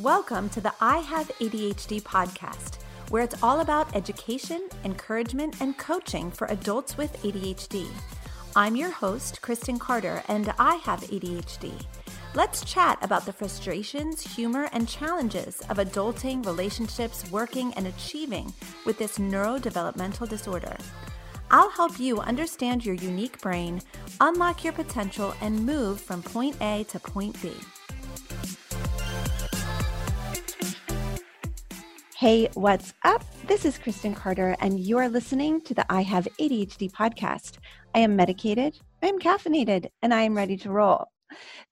Welcome to the I Have ADHD podcast, where it's all about education, encouragement, and coaching for adults with ADHD. I'm your host, Kristen Carter, and I have ADHD. Let's chat about the frustrations, humor, and challenges of adulting, relationships, working, and achieving with this neurodevelopmental disorder. I'll help you understand your unique brain, unlock your potential, and move from point A to point B. Hey, what's up? This is Kristen Carter, and you're listening to the I Have ADHD podcast. I am medicated, I am caffeinated, and I am ready to roll.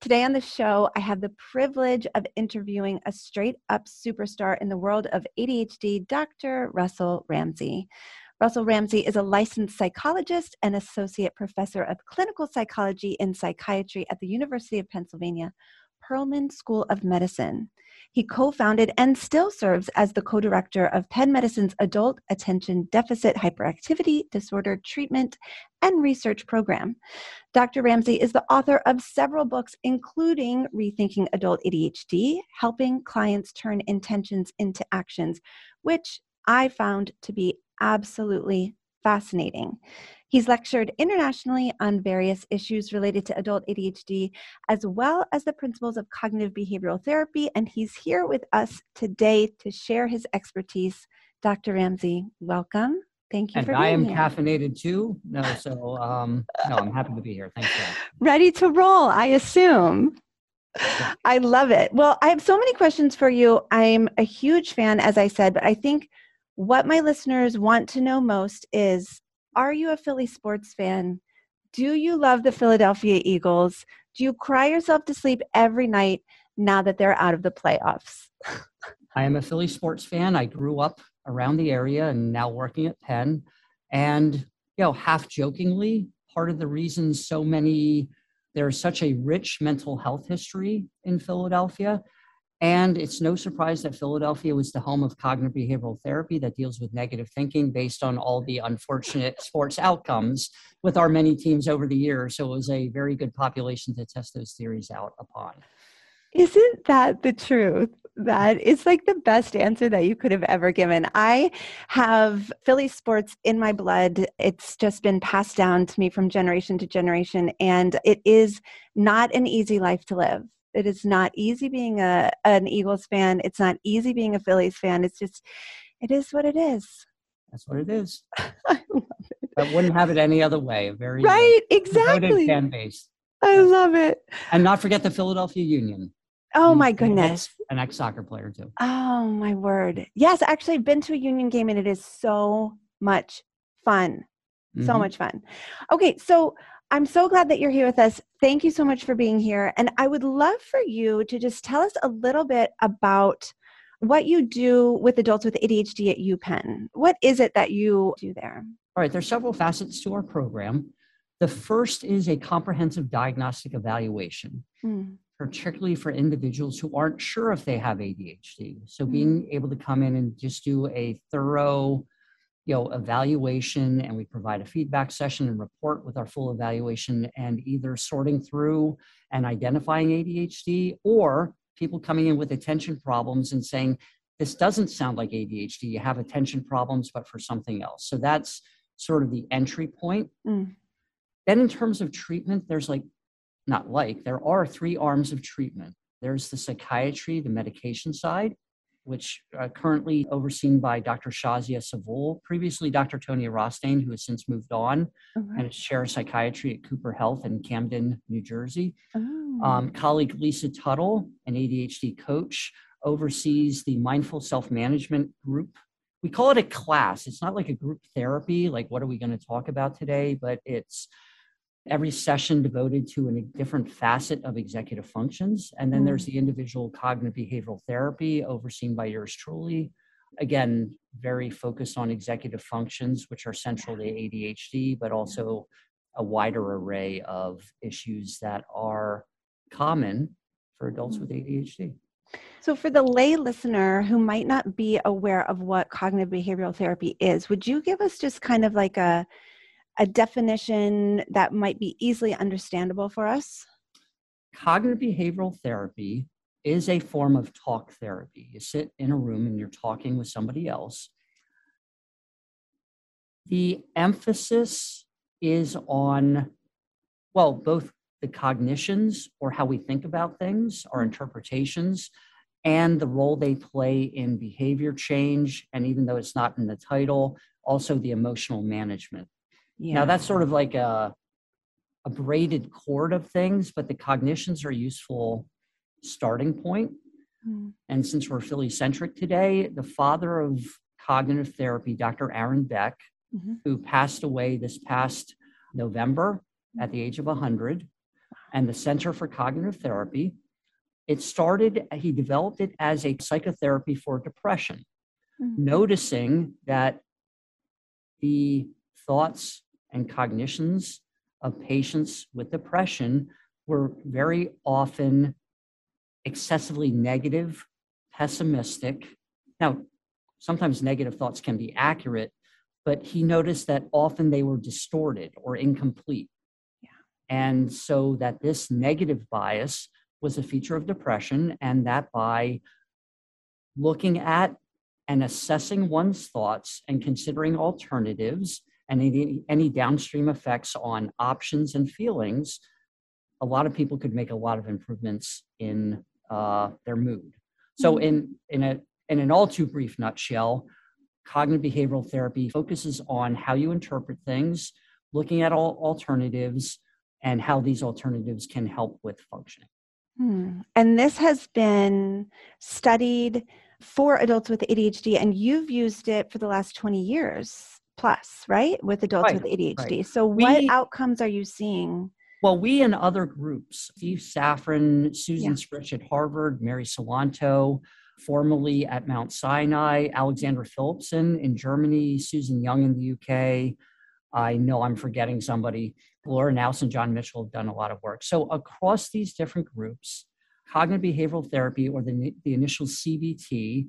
Today on the show, I have the privilege of interviewing a straight up superstar in the world of ADHD, Dr. Russell Ramsay. Russell Ramsay is a licensed psychologist and associate professor of clinical psychology and psychiatry at the University of Pennsylvania Perelman School of Medicine. He co founded and still serves as the co director of Penn Medicine's Adult Attention Deficit Hyperactivity Disorder Treatment and Research Program. Dr. Ramsay is the author of several books, including Rethinking Adult ADHD, helping clients turn intentions into actions, which I found to be absolutely fascinating. He's lectured internationally on various issues related to adult ADHD, as well as the principles of cognitive behavioral therapy. And he's here with us today to share his expertise. Dr. Ramsay, welcome. Thank you and for being I am here. caffeinated too. No, so um, no, I'm happy to be here. Thanks. Ready to roll, I assume. I love it. Well, I have so many questions for you. I'm a huge fan, as I said, but I think what my listeners want to know most is are you a Philly sports fan? Do you love the Philadelphia Eagles? Do you cry yourself to sleep every night now that they're out of the playoffs? I am a Philly sports fan. I grew up around the area and now working at Penn. And, you know, half jokingly, part of the reason so many, there's such a rich mental health history in Philadelphia and it's no surprise that Philadelphia was the home of cognitive behavioral therapy that deals with negative thinking based on all the unfortunate sports outcomes with our many teams over the years. So it was a very good population to test those theories out upon. Isn't that the truth? That is like the best answer that you could have ever given. I have Philly sports in my blood. It's just been passed down to me from generation to generation, and it is not an easy life to live it is not easy being a an Eagles fan. It's not easy being a Phillies fan. It's just it is what it is. That's what it is. I love it. I wouldn't have it any other way. A very right, uh, exactly fan base. I yes. love it. And not forget the Philadelphia Union. Oh my goodness. An ex soccer player too. Oh my word. Yes, actually I've been to a Union game and it is so much fun. Mm-hmm. So much fun. Okay, so I'm so glad that you're here with us. Thank you so much for being here. And I would love for you to just tell us a little bit about what you do with adults with ADHD at UPenn. What is it that you do there? All right, there's several facets to our program. The first is a comprehensive diagnostic evaluation, mm. particularly for individuals who aren't sure if they have ADHD. So, mm. being able to come in and just do a thorough you know evaluation and we provide a feedback session and report with our full evaluation and either sorting through and identifying adhd or people coming in with attention problems and saying this doesn't sound like adhd you have attention problems but for something else. So that's sort of the entry point. Mm. then in terms of treatment there's like not like there are three arms of treatment. There's the psychiatry the medication side which uh, currently overseen by Dr. Shazia Savul, previously Dr. Tony Rostain, who has since moved on uh-huh. and is chair of psychiatry at Cooper Health in Camden, New Jersey. Oh. Um, colleague Lisa Tuttle, an ADHD coach, oversees the mindful self-management group. We call it a class. It's not like a group therapy, like what are we going to talk about today, but it's every session devoted to a different facet of executive functions. And then there's mm. the individual cognitive behavioral therapy overseen by yours truly. Again, very focused on executive functions, which are central to ADHD, but also a wider array of issues that are common for adults with mm. ADHD. So, for the lay listener who might not be aware of what cognitive behavioral therapy is, would you give us just kind of like a a definition that might be easily understandable for us? cognitive behavioral therapy is a form of talk therapy. You sit in a room and you're talking with somebody else. The emphasis is on, well, both the cognitions or how we think about things, our interpretations, and the role they play in behavior change. And even though it's not in the title, also the emotional management. Yeah. Now, that's sort of like a, a braided cord of things, but the cognitions are useful starting point. Mm. And since we're Philly centric today, the father of cognitive therapy, Dr. Aaron Beck, mm-hmm. who passed away this past November at the age of 100, and the Center for Cognitive Therapy. It started, he developed it as a psychotherapy for depression, mm-hmm. noticing that the thoughts and cognitions of patients with depression were very often excessively negative, pessimistic. Now, sometimes negative thoughts can be accurate, but he noticed that often they were distorted or incomplete. Yeah. And so that this negative bias was a feature of depression, and that by looking at and assessing one's thoughts and considering alternatives and any, any downstream effects on options and feelings, a lot of people could make a lot of improvements in uh, their mood. So, mm-hmm. in in a in an all too brief nutshell, cognitive behavioral therapy focuses on how you interpret things, looking at all alternatives, and how these alternatives can help with functioning. Hmm. And this has been studied for adults with ADHD, and you've used it for the last 20 years plus, right? With adults right, with ADHD. Right. So, what we, outcomes are you seeing? Well, we and other groups, Steve Safren, Susan yeah. at Harvard, Mary Solanto, formerly at Mount Sinai, Alexandra Philipsen in Germany, Susan Young in the UK. I know I'm forgetting somebody. Laura Knouse and John Mitchell have done a lot of work. So, across these different groups, cognitive behavioral therapy or the, the initial CBT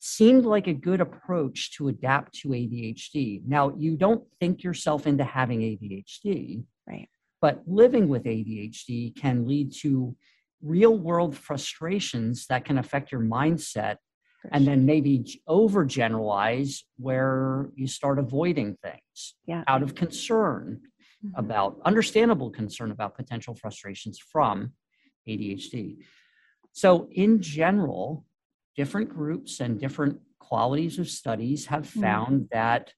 seemed like a good approach to adapt to ADHD. Now, you don't think yourself into having ADHD, right? But living with ADHD can lead to real world frustrations that can affect your mindset and then maybe overgeneralize where you start avoiding things yeah. out of concern mm-hmm. about understandable concern about potential frustrations from ADHD. So, in general, different groups and different qualities of studies have mm-hmm. found mm-hmm. that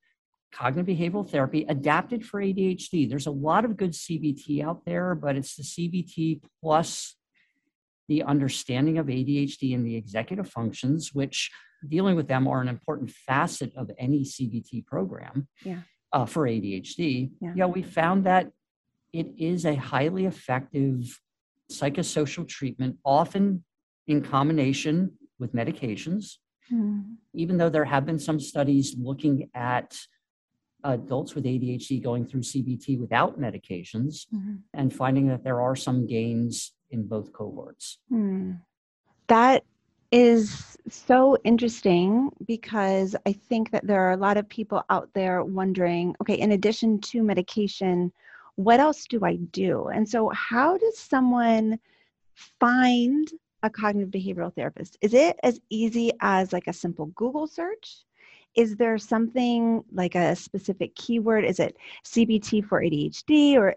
cognitive behavioral therapy adapted for ADHD. There's a lot of good CBT out there, but it's the CBT plus the understanding of ADHD and the executive functions, which dealing with them are an important facet of any CBT program yeah. uh, for ADHD. Yeah. yeah, we found that it is a highly effective psychosocial treatment, often in combination with medications. Mm. Even though there have been some studies looking at adults with ADHD going through CBT without medications mm-hmm. and finding that there are some gains in both cohorts. Hmm. That is so interesting because I think that there are a lot of people out there wondering okay, in addition to medication, what else do I do? And so, how does someone find a cognitive behavioral therapist? Is it as easy as like a simple Google search? Is there something like a specific keyword? Is it CBT for ADHD or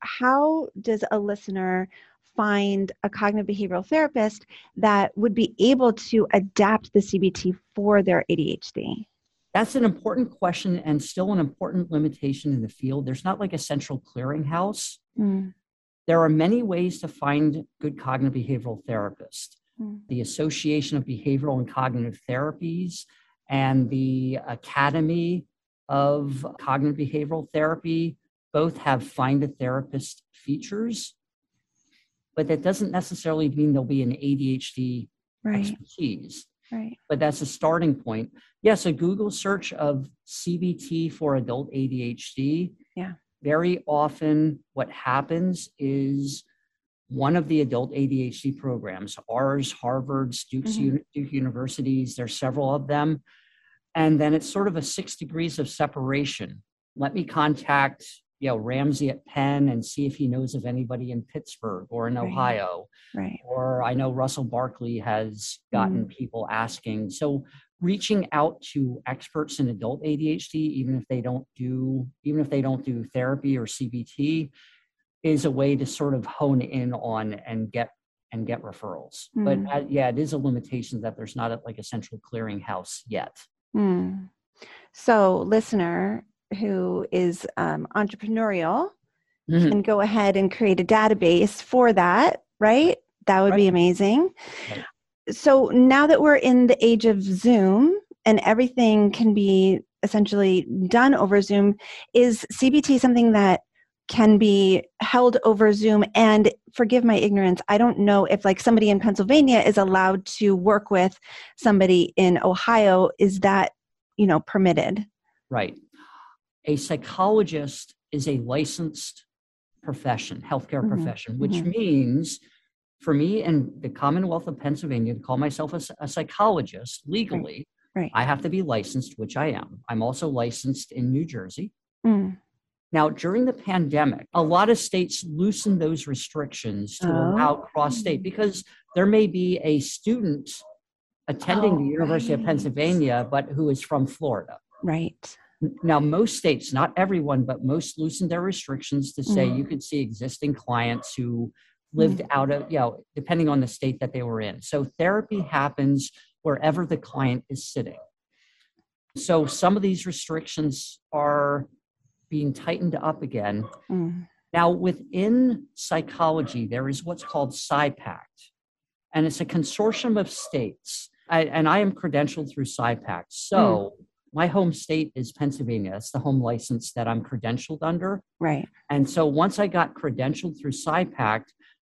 how does a listener find a cognitive behavioral therapist that would be able to adapt the CBT for their ADHD? That's an important question and still an important limitation in the field. There's not like a central clearinghouse. Mm. There are many ways to find good cognitive behavioral therapists. Mm. The Association of Behavioral and Cognitive Therapies and the Academy of Cognitive Behavioral Therapy both have find a therapist features but that doesn't necessarily mean there'll be an ADHD right. expertise. Right. But that's a starting point. Yes, a Google search of CBT for adult ADHD. Yeah. Very often, what happens is one of the adult ADHD programs, ours, Harvard's, Duke's, mm-hmm. Duke Universities, there's several of them. And then it's sort of a six degrees of separation. Let me contact you know Ramsay at Penn and see if he knows of anybody in Pittsburgh or in Right. Ohio. Right. Or I know Russell Barkley has gotten people asking. So reaching out to experts in adult ADHD, even if they don't do even if they don't do therapy or CBT, is a way to sort of hone in on and get and get referrals. But Mm. uh, yeah, it is a limitation that there's not a, like a central clearinghouse yet. Hmm. So, listener who is um, entrepreneurial Mhm. can go ahead and create a database for that, right? That would be amazing. Right. So, now that we're in the age of Zoom and everything can be essentially done over Zoom, is CBT something that can be held over Zoom? And forgive my ignorance, I don't know if like somebody in Pennsylvania is allowed to work with somebody in Ohio. Is that, you know, permitted? Right. A psychologist is a licensed profession, healthcare Mhm, profession, which mhm. means for me in the Commonwealth of Pennsylvania to call myself a psychologist legally, right. I have to be licensed, which I am. I'm also licensed in New Jersey. Mm. Now, during the pandemic, a lot of states loosened those restrictions to allow cross state Oh. because there may be a student attending the Oh, University of. Pennsylvania, but who is from Florida. Right. Now, most states, not everyone, but most loosened their restrictions to say Mm. you could see existing clients who lived out of, you know, depending on the state that they were in. So therapy happens wherever the client is sitting. So some of these restrictions are being tightened up again. Mm. Now, within psychology, there is what's called PsyPact, and it's a consortium of states. I, and I am credentialed through PsyPact. So my home state is Pennsylvania. That's the home license that I'm credentialed under. Right. And so once I got credentialed through PsyPact,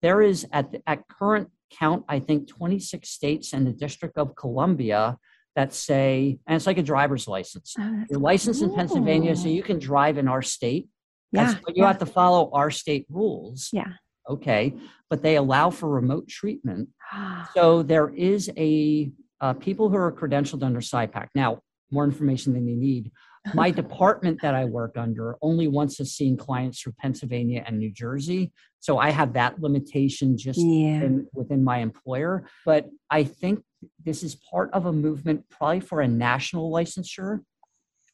there is at, the, at current count, I think 26 states and the District of Columbia that say, and it's like a driver's license. Oh, You're licensed in Pennsylvania, so you can drive in our state. Yeah. That's- but you yeah, have to follow our state rules. Yeah. Okay. But they allow for remote treatment. So there is a uh, people who are credentialed under PsyPact. Now, more information than you need. My department that I work under only wants to see clients from Pennsylvania and New Jersey. So I have that limitation just yeah. within, within my employer. But I think this is part of a movement, probably for a national licensure,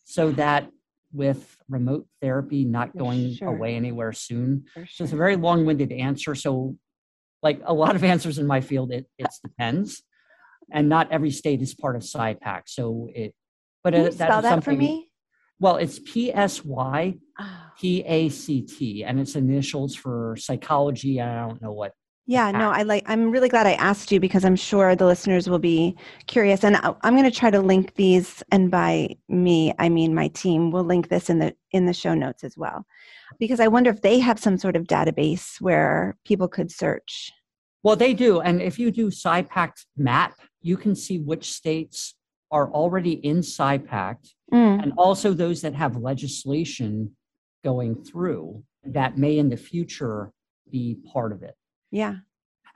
so that with remote therapy not going sure. away anywhere soon. for So it's a very long-winded answer. So, like a lot of answers in my field, it it depends, and not every state is part of PsyPact. So it, but Can uh, you that spell that for me? Well, it's P S Y Oh. P A C T, and it's initials for psychology. I don't know what. Yeah, no, I like. I'm really glad I asked you because I'm sure the listeners will be curious, and I- I'm going to try to link these. And by me, I mean my team. will link this in the in the show notes as well, because I wonder if they have some sort of database where people could search. Well, they do, and if you do PsyPact map, you can see which states are already in PsyPact Mm, and also those that have legislation going through that may in the future be part of it. yeah.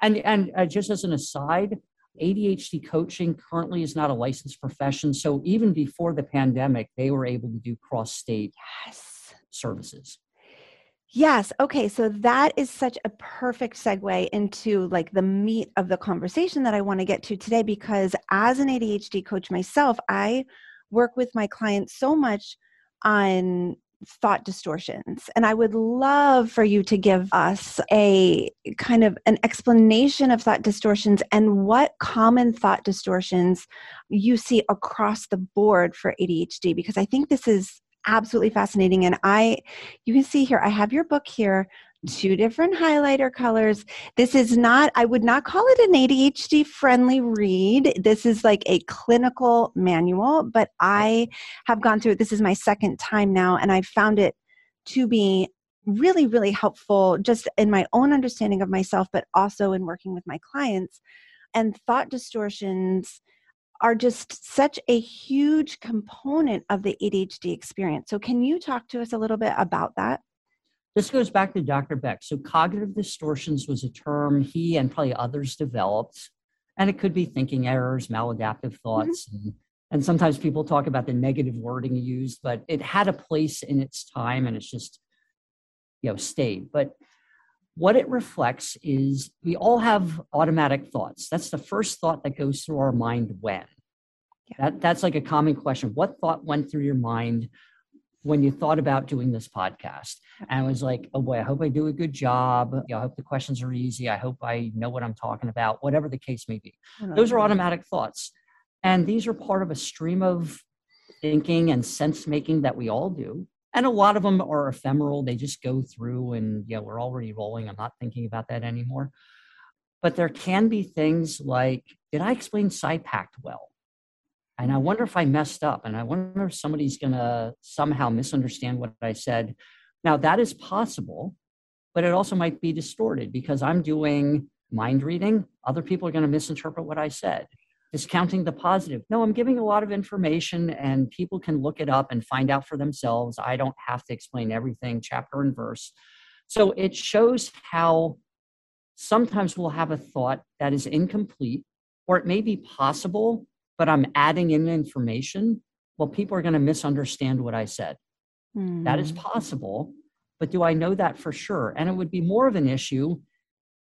And and uh, just as an aside, ADHD coaching currently is not a licensed profession. So even before the pandemic, they were able to do cross state Yes. services. Yes. Okay. So that is such a perfect segue into like the meat of the conversation that I want to get to today because as an ADHD coach myself, I work with my clients so much on thought distortions and i would love for you to give us a kind of an explanation of thought distortions and what common thought distortions you see across the board for adhd because i think this is absolutely fascinating and i you can see here i have your book here two different highlighter colors this is not i would not call it an adhd friendly read this is like a clinical manual but i have gone through it this is my second time now and i found it to be really really helpful just in my own understanding of myself but also in working with my clients and thought distortions are just such a huge component of the ADHD experience. So, can you talk to us a little bit about that? This goes back to Dr. Beck. So, cognitive distortions was a term he and probably others developed, and it could be thinking errors, maladaptive thoughts, mm-hmm. and, and sometimes people talk about the negative wording used, but it had a place in its time, and it's just you know stayed. but what it reflects is we all have automatic thoughts that's the first thought that goes through our mind when yeah. that, that's like a common question what thought went through your mind when you thought about doing this podcast and I was like, oh boy, I hope I do a good job. You know, I hope the questions are easy. I hope I know what I'm talking about, whatever the case may be. Those are automatic thoughts. And these are part of a stream of thinking and sense making that we all do. And a lot of them are ephemeral. They just go through and, yeah, we're already rolling. I'm not thinking about that anymore. But there can be things like, did I explain PsyPact well? And I mm-hmm. wonder if I messed up and I wonder if somebody's going to somehow misunderstand what I said. Now, that is possible, but it also might be distorted because I'm doing mind reading. Other people are going to misinterpret what I said. Discounting the positive. No, I'm giving a lot of information and people can look it up and find out for themselves. I don't have to explain everything chapter and verse. So it shows how sometimes we'll have a thought that is incomplete, or it may be possible, but I'm adding in information, well, people are going to misunderstand what I said. Mm. That is hmm. possible, but do I know that for sure? And it would be more of an issue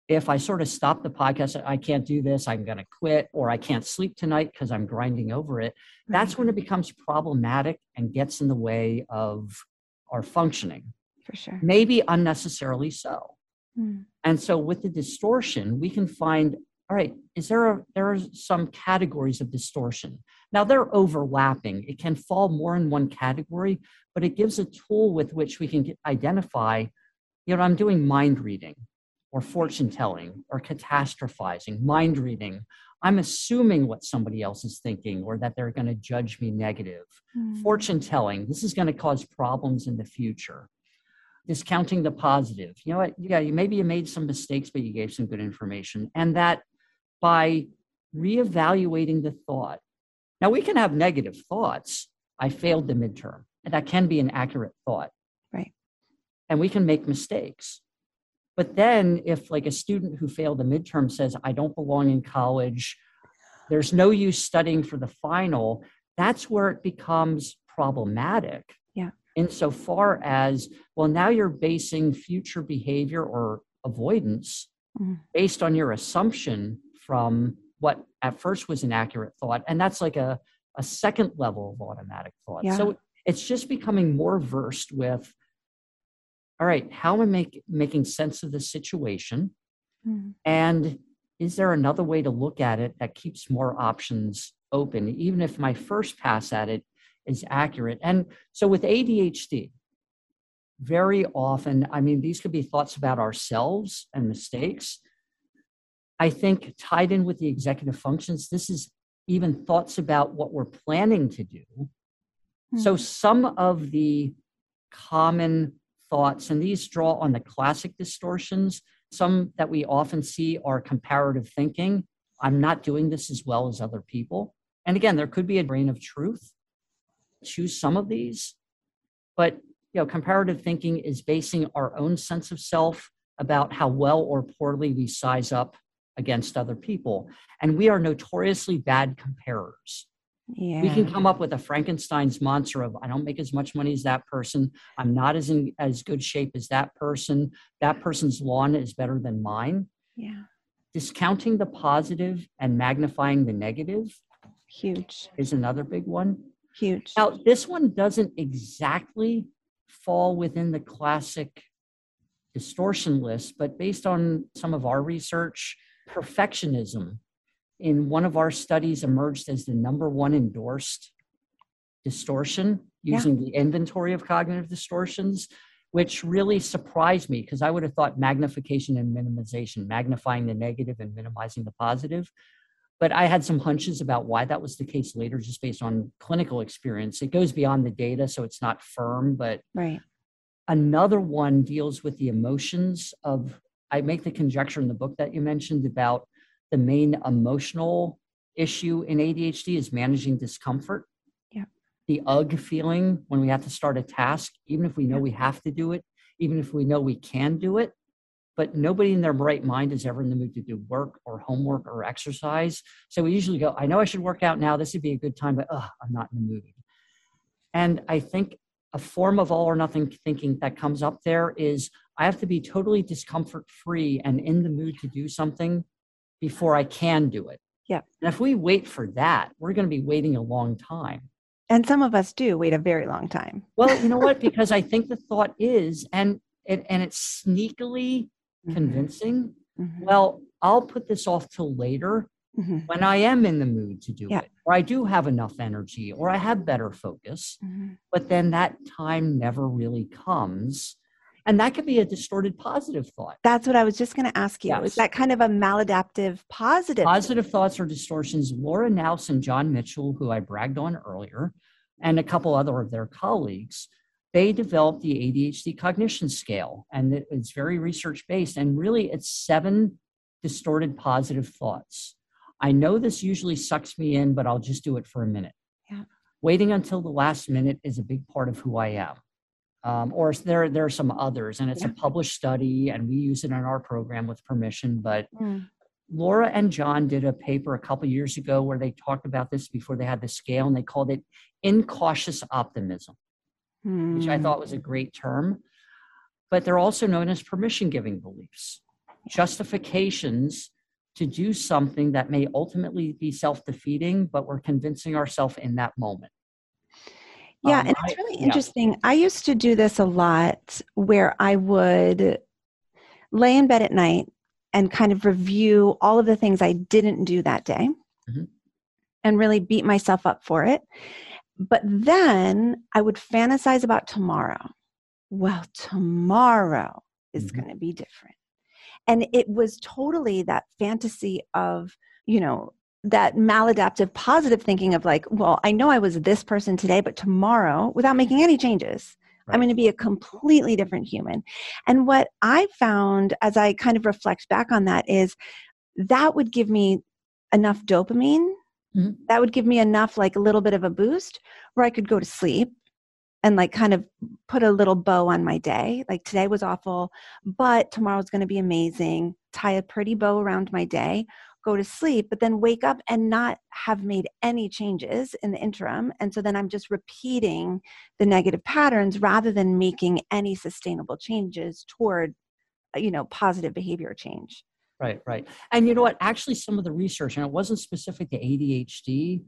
if I sort of stop the podcast, I can't do this, I'm going to quit, or I can't sleep tonight because I'm grinding over it. That's when it becomes problematic and gets in the way of our functioning. For sure. Maybe unnecessarily so. Mm. And so with the distortion, we can find all right, is there a, there are some categories of distortion. Now they're overlapping. It can fall more in one category, but it gives a tool with which we can get, identify, you know, I'm doing mind reading or fortune telling or catastrophizing, mind reading. I'm assuming what somebody else is thinking or that they're going to judge me negative. Mm. Fortune telling, this is going to cause problems in the future discounting the positive. You know what? Yeah, you maybe you made some mistakes, but you gave some good information. And that by reevaluating the thought. Now, we can have negative thoughts. I failed the midterm. And that can be an accurate thought. Right. And we can make mistakes. But then, if like a student who failed the midterm says, I don't belong in college, there's no use studying for the final, that's where it becomes problematic. Yeah. Insofar as, well, now you're basing future behavior or avoidance mm. based on your assumption from what at first was an accurate thought. And that's like a, a second level of automatic thought. Yeah. So it's just becoming more versed with all right, how am I make, making sense of the situation? Mm. And is there another way to look at it that keeps more options open, even if my first pass at it is accurate? And so with ADHD, very often, I mean, these could be thoughts about ourselves and mistakes, I think tied in with the executive functions, this is even thoughts about what we're planning to do. Mm-hmm. So some of the common thoughts, and these draw on the classic distortions, some that we often see are comparative thinking. I'm not doing this as well as other people. And again, there could be a grain of truth. Choose some of these. But you know, comparative thinking is basing our own sense of self about how well or poorly we size up against other people. And we are notoriously bad comparers. Yeah. We can come up with a Frankenstein's monster of I don't make as much money as that person. I'm not as in as good shape as that person. That person's lawn is better than mine. Yeah. Discounting the positive and magnifying the negative. Huge. Is another big one. Huge. Now, this one doesn't exactly fall within the classic distortion list, but based on some of our research, perfectionism in one of our studies emerged as the number one endorsed distortion using yeah. the inventory of cognitive distortions which really surprised me because i would have thought magnification and minimization magnifying the negative and minimizing the positive. But i had some hunches about why that was the case later just based on clinical experience. It goes beyond the data so it's not firm but right. another one deals with the emotions of I make the conjecture in the book that you mentioned about the main emotional issue in ADHD is managing discomfort. Yeah. The ugh feeling when we have to start a task, even if we know yeah. we have to do it, even if we know we can do it, but nobody in their right mind is ever in the mood to do work or homework or exercise. So we usually go, I know I should work out now. This would be a good time, but ugh, I'm not in the mood. And I think a form of all or nothing thinking that comes up there is I have to be totally discomfort free and in the mood to do something before I can do it. Yeah. And if we wait for that, we're going to be waiting a long time. And some of us do wait a very long time. Well, you know what? because I think the thought is, and it, and it's sneakily mm-hmm. convincing. Mm-hmm. Well, I'll put this off till later mm-hmm. when I am in the mood to do yeah. it, or I do have enough energy, or I have better focus. Mm-hmm. But then that time never really comes. And that could be a distorted positive thought. That's what I was just going to ask you. Yes. Is that kind of a maladaptive positive? Positive thoughts or distortions. Laura Knouse and John Mitchell, who I bragged on earlier, and a couple other of their colleagues, they developed the ADHD cognition scale. And it's very research based. And really, it's seven distorted positive thoughts. I know this usually sucks me in, but I'll just do it for a minute. Yeah. Waiting until the last minute is a big part of who I am. Um, or there, there are some others, and it's yeah. a published study, and we use it in our program with permission. But mm. Laura and John did a paper a couple years ago where they talked about this before they had the scale, and they called it incautious optimism, mm. which I thought was a hmm. great term. But they're also known as permission giving beliefs, justifications to do something that may ultimately be self defeating, but we're convincing ourselves in that moment. Yeah, um, and it's really I, interesting. Yeah. I used to do this a lot where I would lay in bed at night and kind of review all of the things I didn't do that day mm-hmm. and really beat myself up for it. But then I would fantasize about tomorrow. Well, tomorrow is mm-hmm. going to be different and it was totally that fantasy of you know that maladaptive positive thinking of like well i know i was this person today but tomorrow without making any changes right. i'm going to be a completely different human and what i found as i kind of reflect back on that is that would give me enough dopamine mm-hmm. that would give me enough like a little bit of a boost where i could go to sleep and like kind of put a little bow on my day. Like today was awful, but tomorrow's going to be amazing. Tie a pretty bow around my day, go to sleep, but then wake up and not have made any changes in the interim. And so then I'm just repeating the negative patterns rather than making any sustainable changes toward, uh, you know, positive behavior change. Right, right. And you know what? Actually, some of the research, and it wasn't specific to ADHD,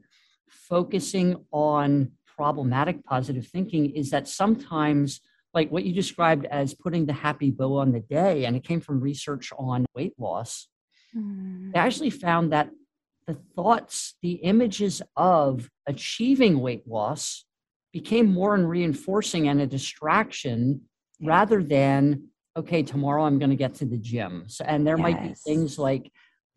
focusing on problematic positive thinking is that sometimes like what you described as putting the happy bow on the day and it came from research on weight loss mm. they actually found that the thoughts the images of achieving weight loss became more and reinforcing and a distraction rather than okay tomorrow i'm going to get to the gym so, and there yes. might be things like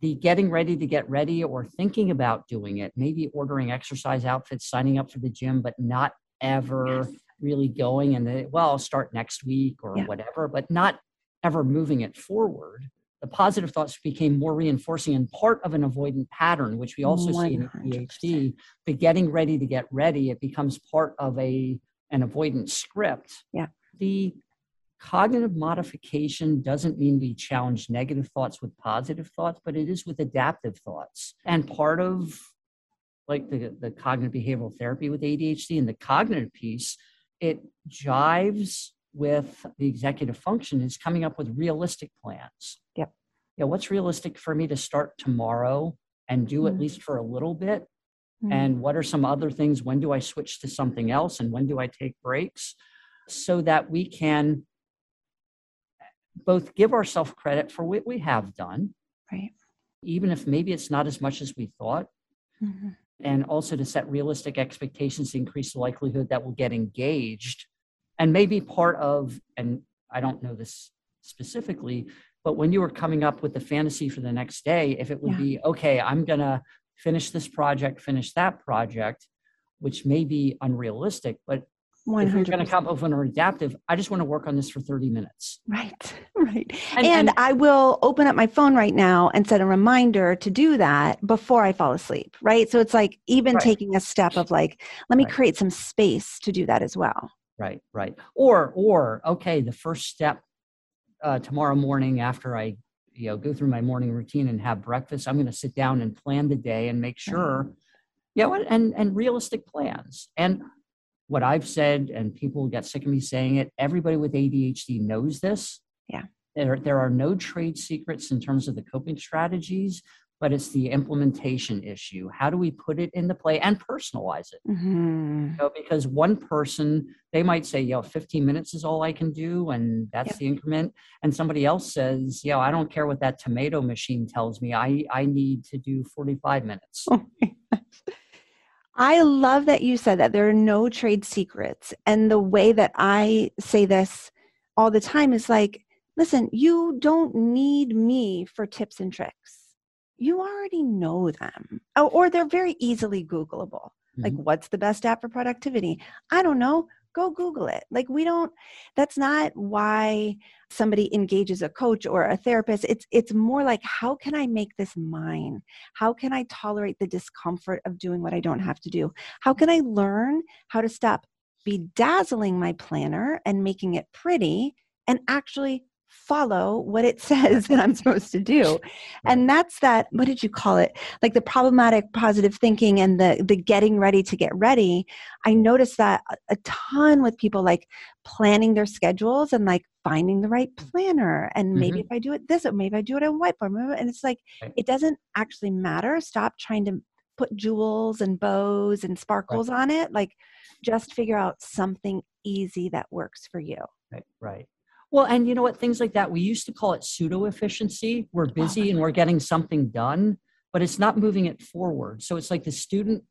the getting ready to get ready or thinking about doing it, maybe ordering exercise outfits, signing up for the gym, but not ever yes. really going and then, well, I'll start next week or yeah. whatever, but not ever moving it forward. The positive thoughts became more reinforcing and part of an avoidant pattern, which we also 100%. see in ADHD. The getting ready to get ready, it becomes part of a an avoidant script. Yeah. The Cognitive modification doesn't mean we challenge negative thoughts with positive thoughts, but it is with adaptive thoughts. And part of like the, the cognitive behavioral therapy with ADHD and the cognitive piece, it jives with the executive function is coming up with realistic plans. Yep. Yeah, what's realistic for me to start tomorrow and do mm-hmm. at least for a little bit? Mm-hmm. And what are some other things? When do I switch to something else? And when do I take breaks? So that we can both give ourselves credit for what we have done, right? Even if maybe it's not as much as we thought, mm-hmm. and also to set realistic expectations to increase the likelihood that we'll get engaged. And maybe part of, and I don't know this specifically, but when you were coming up with the fantasy for the next day, if it would yeah. be, okay, I'm going to finish this project, finish that project, which may be unrealistic, but 100%. If you're going to come up with an adaptive, I just want to work on this for 30 minutes. Right, right. And, and, and, I will open up my phone right now and set a reminder to do that before I fall asleep, right? So it's like even right. taking a step of like, let me right. create some space to do that as well. Right, right. Or, or, okay, the first step uh, tomorrow morning after I you know go through my morning routine and have breakfast i'm going to sit down and plan the day and make sure yeah you know, and and realistic plans and what I've said, and people get sick of me saying it, everybody with ADHD knows this. Yeah. There, there are no trade secrets in terms of the coping strategies but it's the implementation issue. How do we put it into play and personalize it? Mm-hmm. You know, because one person, they might say, yo, 15 minutes is all I can do, and that's yep. the increment. And somebody else says, yo, I don't care what that tomato machine tells me. I, I need to do 45 minutes. Oh I love that you said that there are no trade secrets. And the way that I say this all the time is like, listen, you don't need me for tips and tricks. You already know them. Oh, or they're very easily googleable. Mm-hmm. like what's the best app for productivity? I don't know go google it. Like we don't that's not why somebody engages a coach or a therapist. It's it's more like how can i make this mine? How can i tolerate the discomfort of doing what i don't have to do? How can i learn how to stop bedazzling my planner and making it pretty and actually follow what it says that I'm supposed to do. And that's that, what did you call it? Like the problematic positive thinking and the the getting ready to get ready. I noticed that a ton with people like planning their schedules and like finding the right planner. And maybe mm-hmm. if I do it this, or maybe I do it on whiteboard. And it's like it doesn't actually matter. Stop trying to put jewels and bows and sparkles right. on it. Like just figure out something easy that works for you. Right, right. Well, and you know what? Things like that, we used to call it pseudo efficiency. We're busy and we're getting something done, but it's not moving it forward. So it's like the student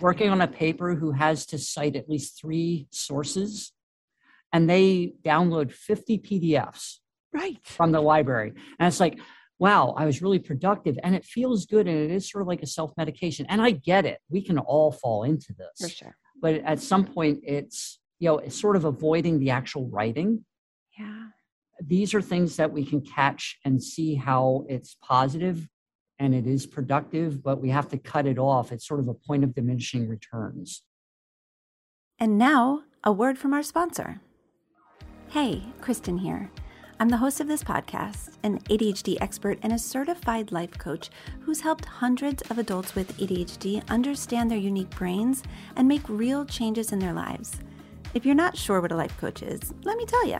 working on a paper who has to cite at least three sources and they download 50 PDFs right from the library. And it's like, wow, I was really productive and it feels good and it is sort of like a self medication. And I get it. We can all fall into this. For sure. But at some point, it's, you know, it's sort of avoiding the actual writing yeah. These are things that we can catch and see how it's positive and it is productive, but we have to cut it off. It's sort of a point of diminishing returns. And now, a word from our sponsor. Hey, Kristen here. I'm the host of this podcast, an ADHD expert and a certified life coach who's helped hundreds of adults with ADHD understand their unique brains and make real changes in their lives. If you're not sure what a life coach is, let me tell you.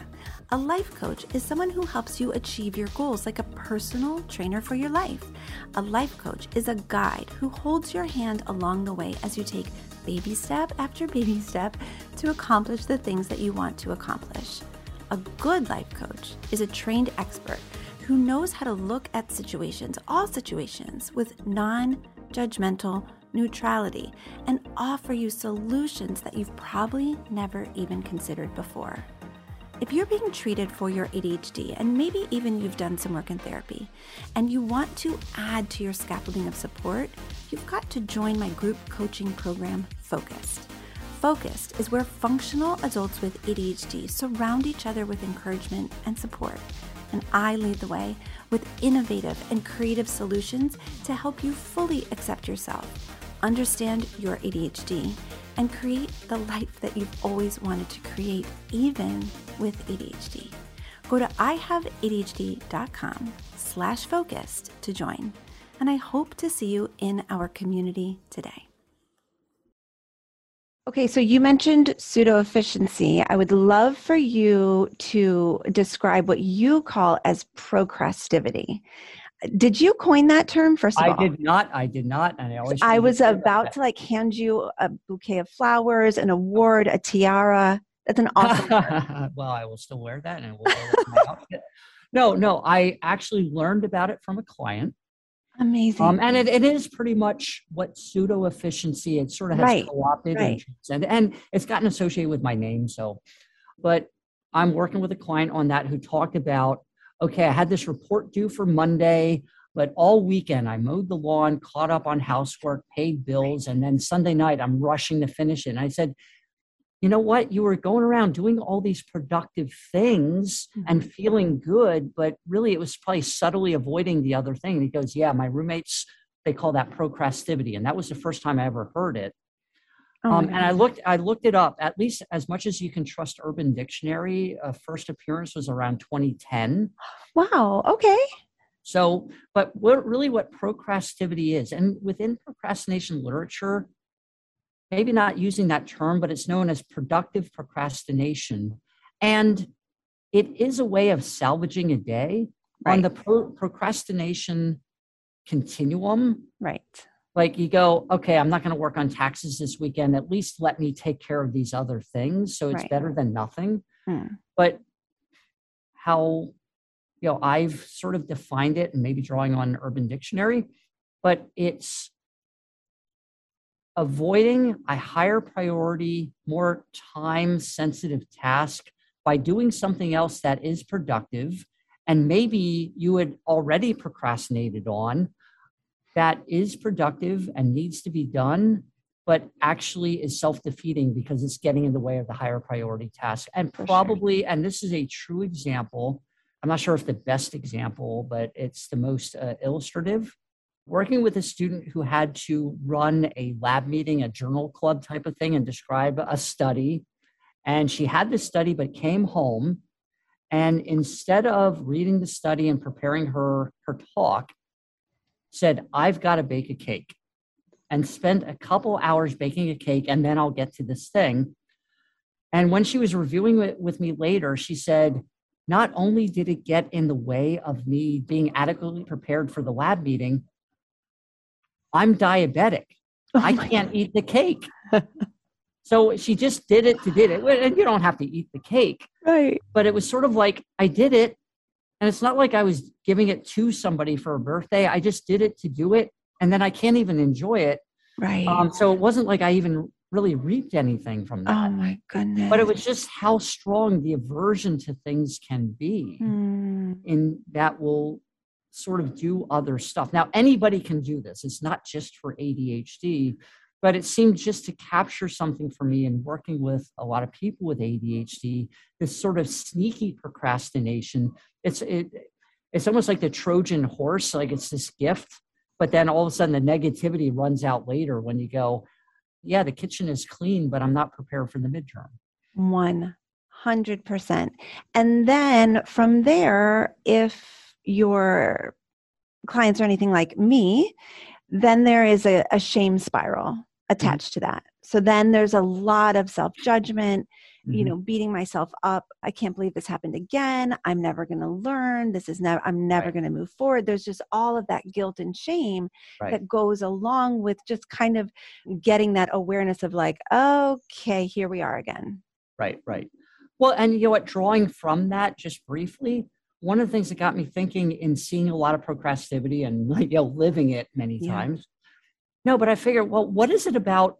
A life coach is someone who helps you achieve your goals like a personal trainer for your life. A life coach is a guide who holds your hand along the way as you take baby step after baby step to accomplish the things that you want to accomplish. A good life coach is a trained expert who knows how to look at situations, all situations, with non judgmental neutrality and offer you solutions that you've probably never even considered before. If you're being treated for your ADHD, and maybe even you've done some work in therapy, and you want to add to your scaffolding of support, you've got to join my group coaching program, Focused. Focused is where functional adults with ADHD surround each other with encouragement and support. And I lead the way with innovative and creative solutions to help you fully accept yourself understand your ADHD, and create the life that you've always wanted to create, even with ADHD. Go to ihaveadhd.com slash focused to join, and I hope to see you in our community today. Okay, so you mentioned pseudo efficiency. I would love for you to describe what you call as procrastivity. Did you coin that term first of I all? I did not. I did not. And I always I was about to like hand you a bouquet of flowers, an award, a tiara. That's an awesome well, I will still wear that and I will wear my outfit. No, no, I actually learned about it from a client. Amazing. Um, and it, it is pretty much what pseudo efficiency it sort of has right. co-opted right. and, and it's gotten associated with my name. So, but I'm working with a client on that who talked about okay, I had this report due for Monday, but all weekend I mowed the lawn, caught up on housework, paid bills, and then Sunday night I'm rushing to finish it. And I said, you know what? You were going around doing all these productive things mm-hmm. and feeling good, but really it was probably subtly avoiding the other thing. And he goes, Yeah, my roommates, they call that procrastivity. And that was the first time I ever heard it. Oh um, and I looked, I looked it up. At least as much as you can trust Urban Dictionary, uh, first appearance was around 2010. Wow. Okay. So, but what really what procrastivity is, and within procrastination literature, maybe not using that term, but it's known as productive procrastination. And it is a way of salvaging a day right. on the pro- procrastination continuum. Right. Like you go, okay, I'm not going to work on taxes this weekend. At least let me take care of these other things. So it's right. better than nothing. Hmm. But how, you know, I've sort of defined it and maybe drawing on Urban Dictionary, but it's avoiding a higher priority, more time sensitive task by doing something else that is productive and maybe you had already procrastinated on that is productive and needs to be done but actually is self-defeating because it's getting in the way of the higher priority task and probably sure. and this is a true example i'm not sure if the best example but it's the most uh, illustrative working with a student who had to run a lab meeting, a journal club type of thing, and describe a study. And she had the study, but came home. And instead of reading the study and preparing her, her talk, said, I've got to bake a cake and spent a couple hours baking a cake, and then I'll get to this thing. And when she was reviewing it with me later, she said, not only did it get in the way of me being adequately prepared for the lab meeting, I'm diabetic. Oh I can't God. eat the cake. so she just did it to did it. And you don't have to eat the cake. Right. But it was sort of like I did it. And it's not like I was giving it to somebody for a birthday. I just did it to do it. And then I can't even enjoy it. Right. Um, so it wasn't like I even really reaped anything from that. Oh my goodness. But it was just how strong the aversion to things can be. Mm. And that will sort of do other stuff. Now, anybody can do this, it's not just for ADHD, but it seemed just to capture something for me in working with a lot of people with ADHD, this sort of sneaky procrastination. It's, it, it's almost like the Trojan horse, like it's this gift, but then all of a sudden the negativity runs out later when you go, yeah, the kitchen is clean, but I'm not prepared for the midterm. 100%. And then from there, if your clients are anything like me, then there is a, a shame spiral attached mm-hmm. to that. So then there's a lot of self judgment, mm-hmm. you know, beating myself up. I can't believe this happened again. I'm never going to learn. This is never, I'm never right. going to move forward. There's just all of that guilt and shame right. that goes along with just kind of getting that awareness of like, okay, here we are again. Right, right. Well, and you know what, drawing from that just briefly, one of the things that got me thinking in seeing a lot of procrastivity and you know living it many yeah. times no but i figured well what is it about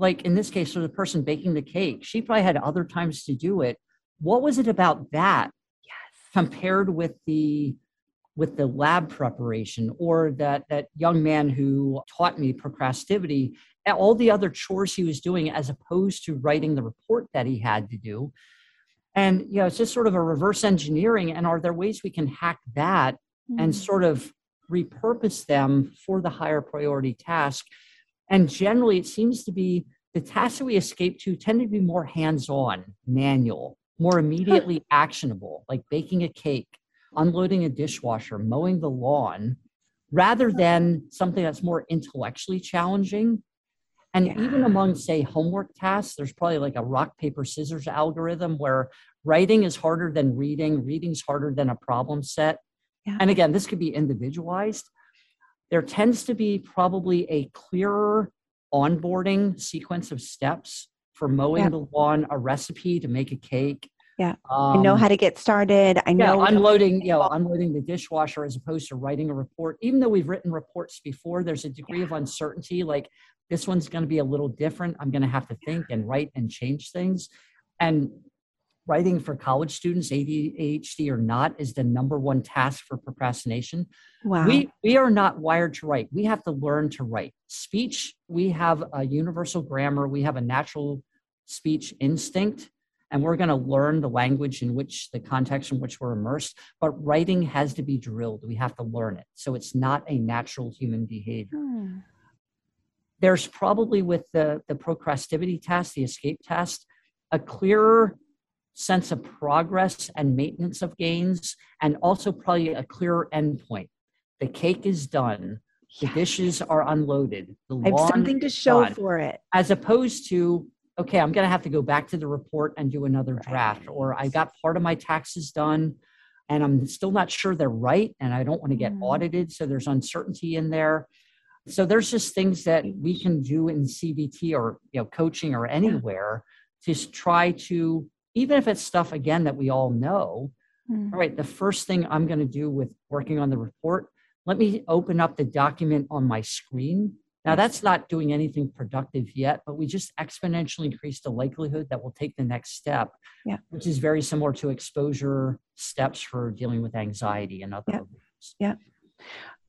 like in this case for the person baking the cake she probably had other times to do it what was it about that yes. compared with the with the lab preparation or that that young man who taught me procrastivity all the other chores he was doing as opposed to writing the report that he had to do and you know, it's just sort of a reverse engineering. And are there ways we can hack that mm-hmm. and sort of repurpose them for the higher priority task? And generally, it seems to be the tasks that we escape to tend to be more hands-on, manual, more immediately actionable, like baking a cake, unloading a dishwasher, mowing the lawn, rather than something that's more intellectually challenging and yeah. even among, say, homework tasks, there's probably like a rock, paper, scissors algorithm where writing is harder than reading, reading's harder than a problem set. Yeah. And again, this could be individualized. There tends to be probably a clearer onboarding sequence of steps for mowing yeah. the lawn, a recipe to make a cake, yeah. Um, I know how to get started. I know yeah, unloading, you know, unloading the dishwasher as opposed to writing a report. Even though we've written reports before, there's a degree yeah. of uncertainty. Like this one's going to be a little different. I'm going to have to think and write and change things. And writing for college students, ADHD or not, is the number one task for procrastination. Wow. We we are not wired to write. We have to learn to write. Speech, we have a universal grammar. We have a natural speech instinct and we're going to learn the language in which the context in which we're immersed but writing has to be drilled we have to learn it so it's not a natural human behavior hmm. there's probably with the the procrastivity test the escape test a clearer sense of progress and maintenance of gains and also probably a clearer endpoint the cake is done the dishes are unloaded. The I have something to show done, for it. As opposed to, okay, I'm going to have to go back to the report and do another right. draft, or I got part of my taxes done and I'm still not sure they're right and I don't want to get mm. audited. So there's uncertainty in there. So there's just things that we can do in CBT or you know coaching or anywhere yeah. to try to even if it's stuff again that we all know. Mm. All right, the first thing I'm going to do with working on the report let me open up the document on my screen. Now, that's not doing anything productive yet, but we just exponentially increase the likelihood that we'll take the next step, yeah. which is very similar to exposure steps for dealing with anxiety and other. Yeah. yeah.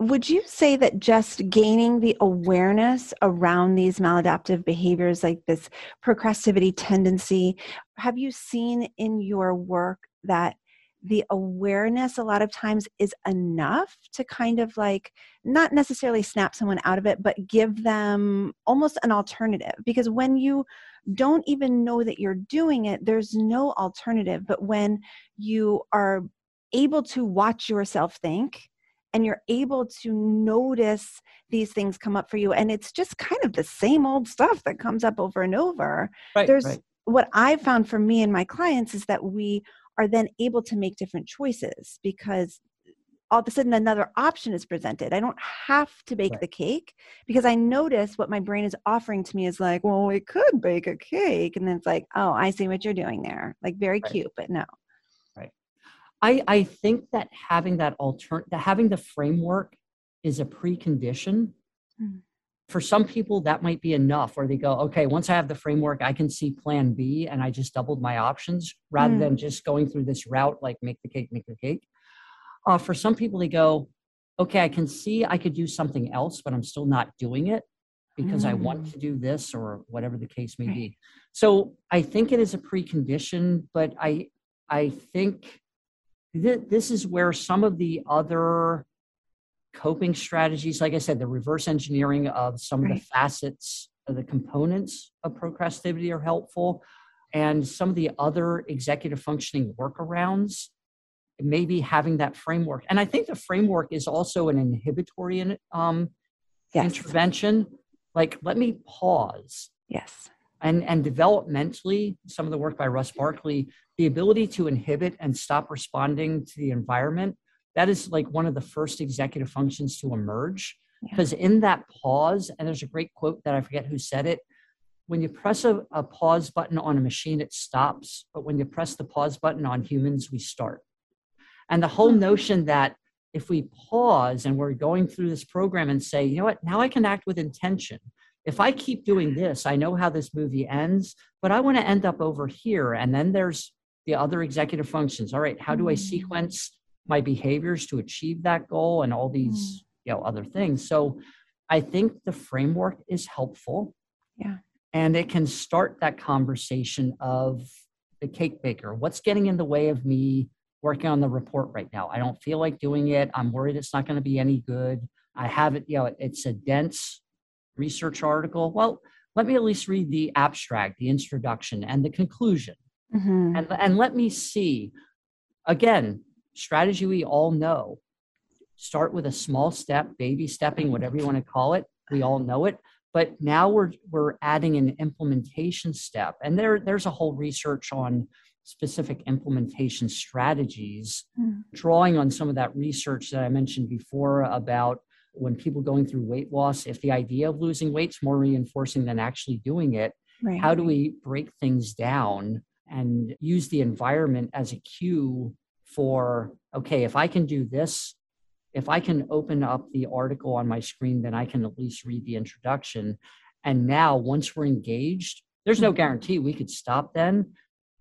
Would you say that just gaining the awareness around these maladaptive behaviors, like this procrastivity tendency, have you seen in your work that the awareness a lot of times is enough to kind of like not necessarily snap someone out of it, but give them almost an alternative. Because when you don't even know that you're doing it, there's no alternative. But when you are able to watch yourself think, and you're able to notice these things come up for you and it's just kind of the same old stuff that comes up over and over right, there's right. what i've found for me and my clients is that we are then able to make different choices because all of a sudden another option is presented. I don't have to bake right. the cake because I notice what my brain is offering to me is like, well, we could bake a cake. And then it's like, oh, I see what you're doing there. Like very right. cute, but no. Right. I, I think that having that alternate, having the framework is a precondition mm for some people that might be enough where they go okay once i have the framework i can see plan b and i just doubled my options rather mm. than just going through this route like make the cake make the cake uh, for some people they go okay i can see i could do something else but i'm still not doing it because mm. i want mm. to do this or whatever the case may be so i think it is a precondition but i i think th- this is where some of the other coping strategies, like I said, the reverse engineering of some right. of the facets of the components of procrastination are helpful. And some of the other executive functioning workarounds, maybe having that framework. And I think the framework is also an inhibitory um, yes. intervention. Like, let me pause. Yes. And, and developmentally, some of the work by Russ Barkley, the ability to inhibit and stop responding to the environment that is like one of the first executive functions to emerge because yeah. in that pause and there's a great quote that i forget who said it when you press a, a, pause button on a machine it stops but when you press the pause button on humans we start and the whole hmm. notion that if we pause and we're going through this program and say you know what now i can act with intention if i keep doing this i know how this movie ends but i want to end up over here and then there's the other executive functions. All right how do i hmm. sequence my behaviors to achieve that goal and all these mm. you know other things? So i think the framework is helpful. Yeah. And it can start that conversation of the cake baker. What's getting in the way of me working on the report right now? I don't feel like doing it. I'm worried it's not going to be any good. I have it you know it's a dense research article well let me at least read the abstract the introduction and the conclusion mm-hmm. and, and let me see again strategy we all know. Start with a small step, baby stepping, whatever you want to call it. We all know it. But now we're we're adding an implementation step. And there, there's a whole research on specific implementation strategies, mm. drawing on some of that research that I mentioned before about when people going through weight loss, if the idea of losing weight is more reinforcing than actually doing it, right. how do we break things down and use the environment as a cue for okay if i can do this if i can open up the article on my screen then i can at least read the introduction. And now once we're engaged there's no mm-hmm. guarantee we could stop then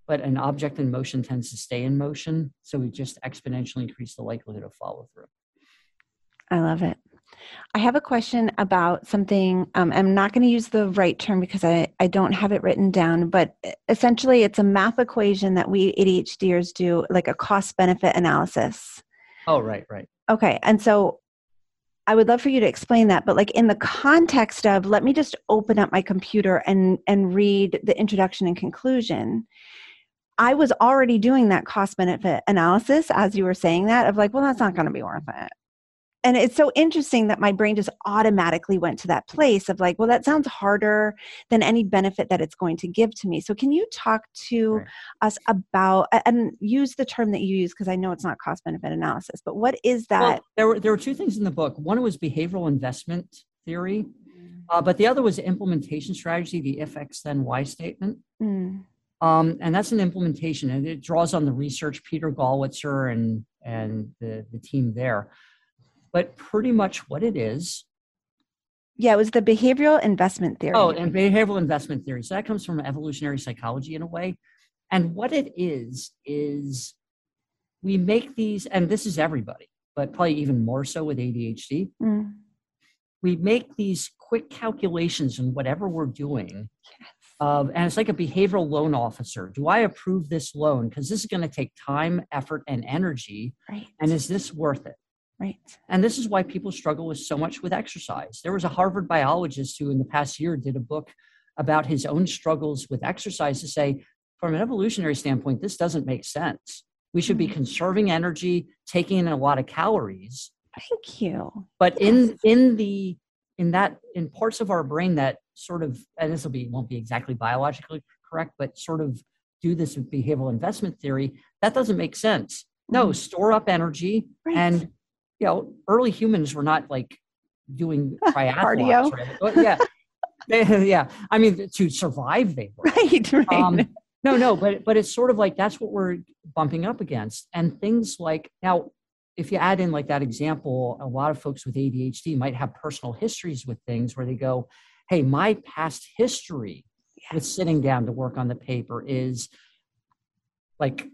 but an object in motion tends to stay in motion. So we just exponentially increase the likelihood of follow through i love it I have a question about something. Um, I'm not going to use the right term because I, I don't have it written down, but essentially it's a math equation that we ADHDers do, like a cost benefit analysis. Oh, right, right. Okay. And so I would love for you to explain that, but like in the context of let me just open up my computer and and read the introduction and conclusion. I was already doing that cost benefit analysis as you were saying that of like, well, that's not going to be worth it and it's so interesting that my brain just automatically went to that place of like well that sounds harder than any benefit that it's going to give to me so can you talk to right. us about and use the term that you use because i know it's not cost benefit analysis but what is that well, there were there were two things in the book one was behavioral investment theory mm. uh, but the other was implementation strategy the if x then y statement mm. um, and that's an implementation and it draws on the research peter gollwitzer and and the, the team there but pretty much what it is. Yeah, it was the behavioral investment theory. Oh, and behavioral investment theory. So that comes from evolutionary psychology in a way. And what it is, is we make these, and this is everybody, but probably even more so with ADHD. Mm. We make these quick calculations in whatever we're doing. Yes. and it's like a behavioral loan officer. Do I approve this loan? Because this is going to take time, effort, and energy. Right. And is this worth it? Right. And this is why people struggle with so much with exercise. There was a Harvard biologist who, in the past year, did a book about his own struggles with exercise to say, from an evolutionary standpoint, this doesn't make sense. We should be mm-hmm. conserving energy, taking in a lot of calories. Thank you. But yes. in in the in that in parts of our brain that sort of and this will be won't be exactly biologically correct, but sort of do this with behavioral investment theory, that doesn't make sense. No, mm-hmm. store up energy right. and you know, early humans were not like doing cardio. Right? yeah. they, yeah. I mean, to survive, they were. Right, right. Um, no, no, but but it's sort of like that's what we're bumping up against. And things like now, if you add in like that example, a lot of folks with ADHD might have personal histories with things where they go, Hey, my past history with sitting down to work on the paper is like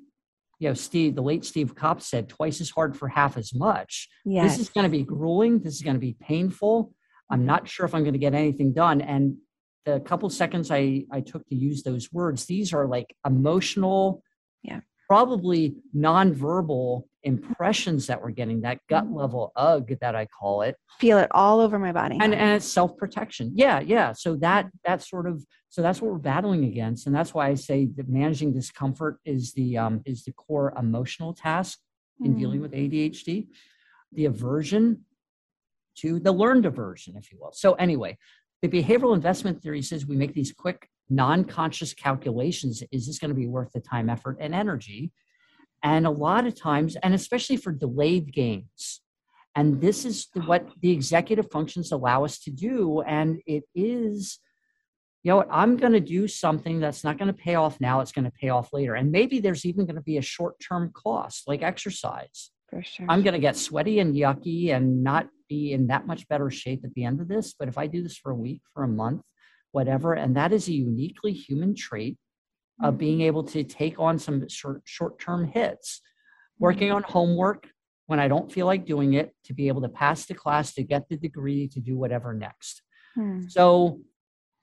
you know, Steve, the late Steve Kopp said, twice as hard for half as much. Yes. This is going to be grueling. This is going to be painful. I'm not sure if I'm going to get anything done. And the couple seconds I, I took to use those words, these are like emotional, yeah, probably nonverbal impressions that we're getting, that gut mm-hmm. level ugh that I call it. Feel it all over my body. And, and it's self-protection. Yeah, yeah. So that that sort of so that's what we're battling against. And that's why I say that managing discomfort is the um, is the core emotional task in mm. dealing with ADHD. The aversion to the learned aversion, if you will. So anyway, the behavioral investment theory says we make these quick non-conscious calculations. Is this going to be worth the time, effort, and energy? And a lot of times, and especially for delayed gains, and this is what the executive functions allow us to do. And it is, you know what, I'm going to do something that's not going to pay off now, it's going to pay off later. And maybe there's even going to be a short term cost, like exercise. For sure. I'm going to get sweaty and yucky and not be in that much better shape at the end of this. But if I do this for a week, for a month, whatever, and that is a uniquely human trait of mm-hmm. being able to take on some short term hits, working mm-hmm. on homework when I don't feel like doing it, to be able to pass the class, to get the degree, to do whatever next. Hmm. So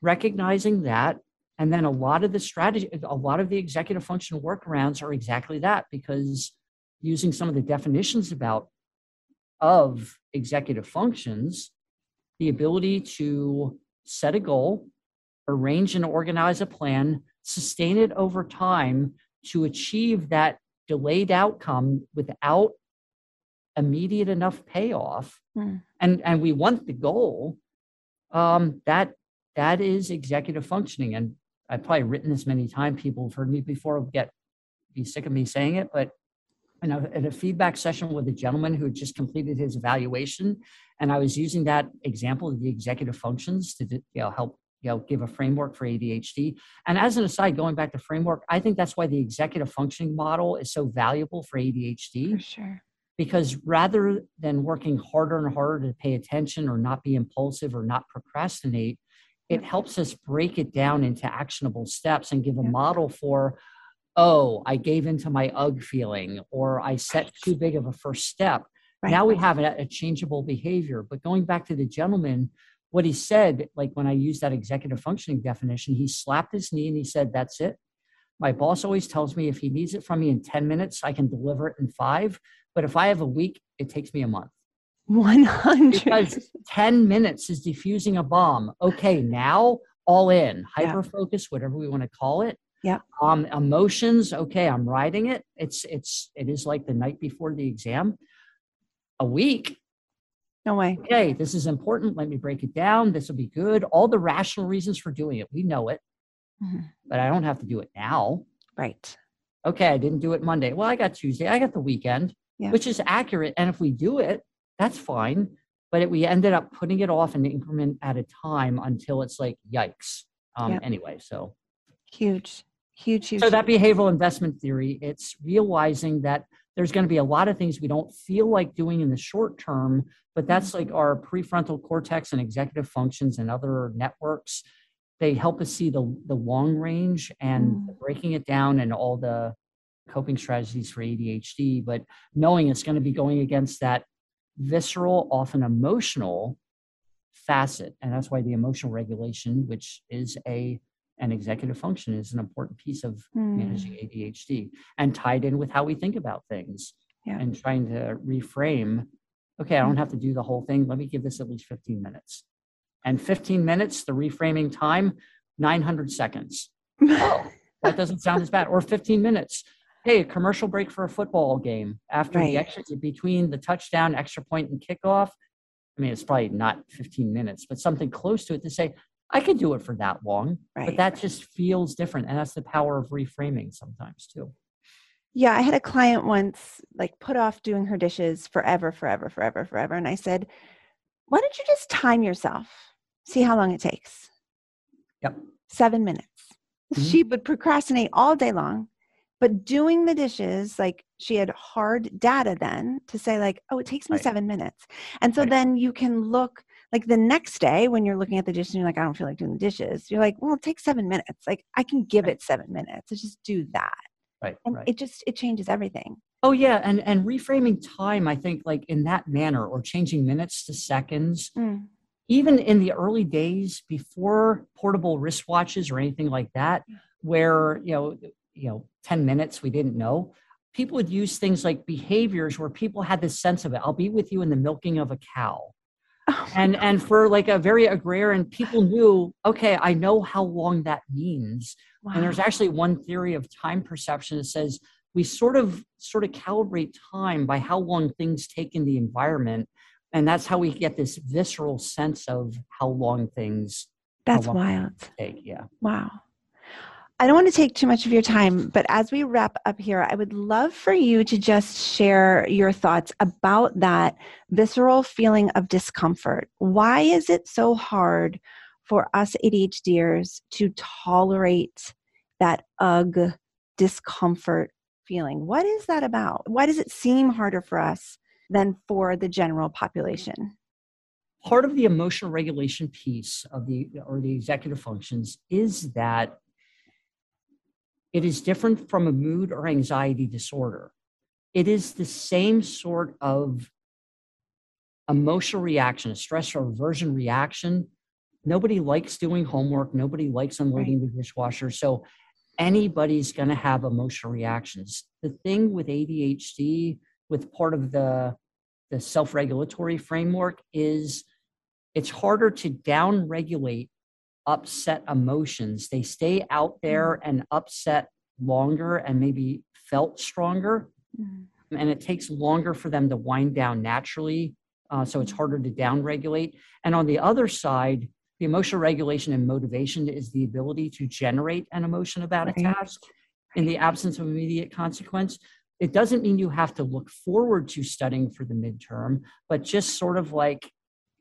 recognizing that, and then a lot of the strategy, a lot of the executive function workarounds are exactly that because using some of the definitions about of executive functions, the ability to set a goal, arrange and organize a plan, sustain it over time to achieve that delayed outcome without immediate enough payoff. Mm. and and we want the goal. Um, that that is executive functioning. And i've probably written this many times. People have heard me before get be sick of me saying it but you know at a feedback session with a gentleman who had just completed his evaluation and i was using that example of the executive functions to you know help you know give a framework for adhd and as an aside going back to framework i think that's why the executive functioning model is so valuable for adhd for sure. Because rather than working harder and harder to pay attention or not be impulsive or not procrastinate it helps us break it down into actionable steps and give a model for oh i gave into my ugh feeling or i set too big of a first step. Right. now we have a, a changeable behavior. But going back to the gentleman what he said, like when I used that executive functioning definition, he slapped his knee and he said, That's it. My boss always tells me if he needs it from me in 10 minutes, I can deliver it in five. But if I have a week, it takes me a month. 100. Because 10 minutes is diffusing a bomb. Okay, now all in, hyper focus, whatever we want to call it. Yeah. Um, emotions. Okay, I'm riding it. It's it's it is like the night before the exam. A week No way. Okay, this is important. Let me break it down. This will be good. All the rational reasons for doing it. We know it, mm-hmm. but I don't have to do it now. Right. Okay, I didn't do it Monday. Well, I got Tuesday. I got the weekend, yeah. which is accurate. And if we do it, that's fine. But it, we ended up putting it off an increment at a time until it's like, yikes. Um, Anyway, so huge, huge, huge. So that behavioral investment theory, it's realizing that there's going to be a lot of things we don't feel like doing in the short term, but that's like our prefrontal cortex and executive functions and other networks. They help us see the, the long range and mm. breaking it down and all the coping strategies for ADHD, but knowing it's going to be going against that visceral, often emotional facet. And that's why the emotional regulation, which is a an executive function is an important piece of mm. managing ADHD and tied in with how we think about things yeah. and trying to reframe okay, I don't have to do the whole thing. Let me give this at least 15 minutes. And 15 minutes, the reframing time, 900 seconds. oh, that doesn't sound as bad. Or 15 minutes. Hey, a commercial break for a football game after right. the extra between the touchdown, extra point, and kickoff. I mean, it's probably not 15 minutes, but something close to it to say, I could do it for that long, right. but that just feels different. And that's the power of reframing sometimes too. Yeah, I had a client once like put off doing her dishes forever, forever, forever, forever. And I said, why don't you just time yourself? See how long it takes. Yep. Seven minutes. Mm-hmm. She would procrastinate all day long, but doing the dishes, like she had hard data then to say, like, oh, it takes me right. seven minutes. And so right. then you can look like the next day when you're looking at the dishes and you're like, I don't feel like doing the dishes, you're like, well, it takes seven minutes. Like I can give right. it seven minutes. I just do that. Right. And right. it just it changes everything. Oh yeah. And and reframing time, I think like in that manner or changing minutes to seconds. Mm. Even in the early days before portable wristwatches or anything like that, where you know, you know, 10 minutes we didn't know people would use things like behaviors where people had this sense of it. I'll be with you in the milking of a cow. Oh and and for like a very agrarian people knew okay i know how long that means. Wow. and there's actually one theory of time perception that says we sort of sort of calibrate time by how long things take in the environment. And that's how we get this visceral sense of how long things that's wild. take. Yeah. Wow I don't want to take too much of your time, but as we wrap up here, I would love for you to just share your thoughts about that visceral feeling of discomfort. Why is it so hard for us ADHDers to tolerate that ugh discomfort feeling? What is that about? Why does it seem harder for us than for the general population? Part of the emotional regulation piece of the or the executive functions is that it is different from a mood or anxiety disorder. It is the same sort of emotional reaction, a stress or aversion reaction. Nobody likes doing homework. Nobody likes unloading right. the dishwasher. So anybody's going to have emotional reactions. The thing with ADHD, with part of the, the self regulatory framework, is it's harder to down regulate upset emotions. They stay out there mm. and upset longer and maybe felt stronger. Mm-hmm. And it takes longer for them to wind down naturally. Uh, so it's harder to downregulate. And on the other side, the emotional regulation and motivation is the ability to generate an emotion about right. a task in the absence of immediate consequence. It doesn't mean you have to look forward to studying for the midterm, but just sort of like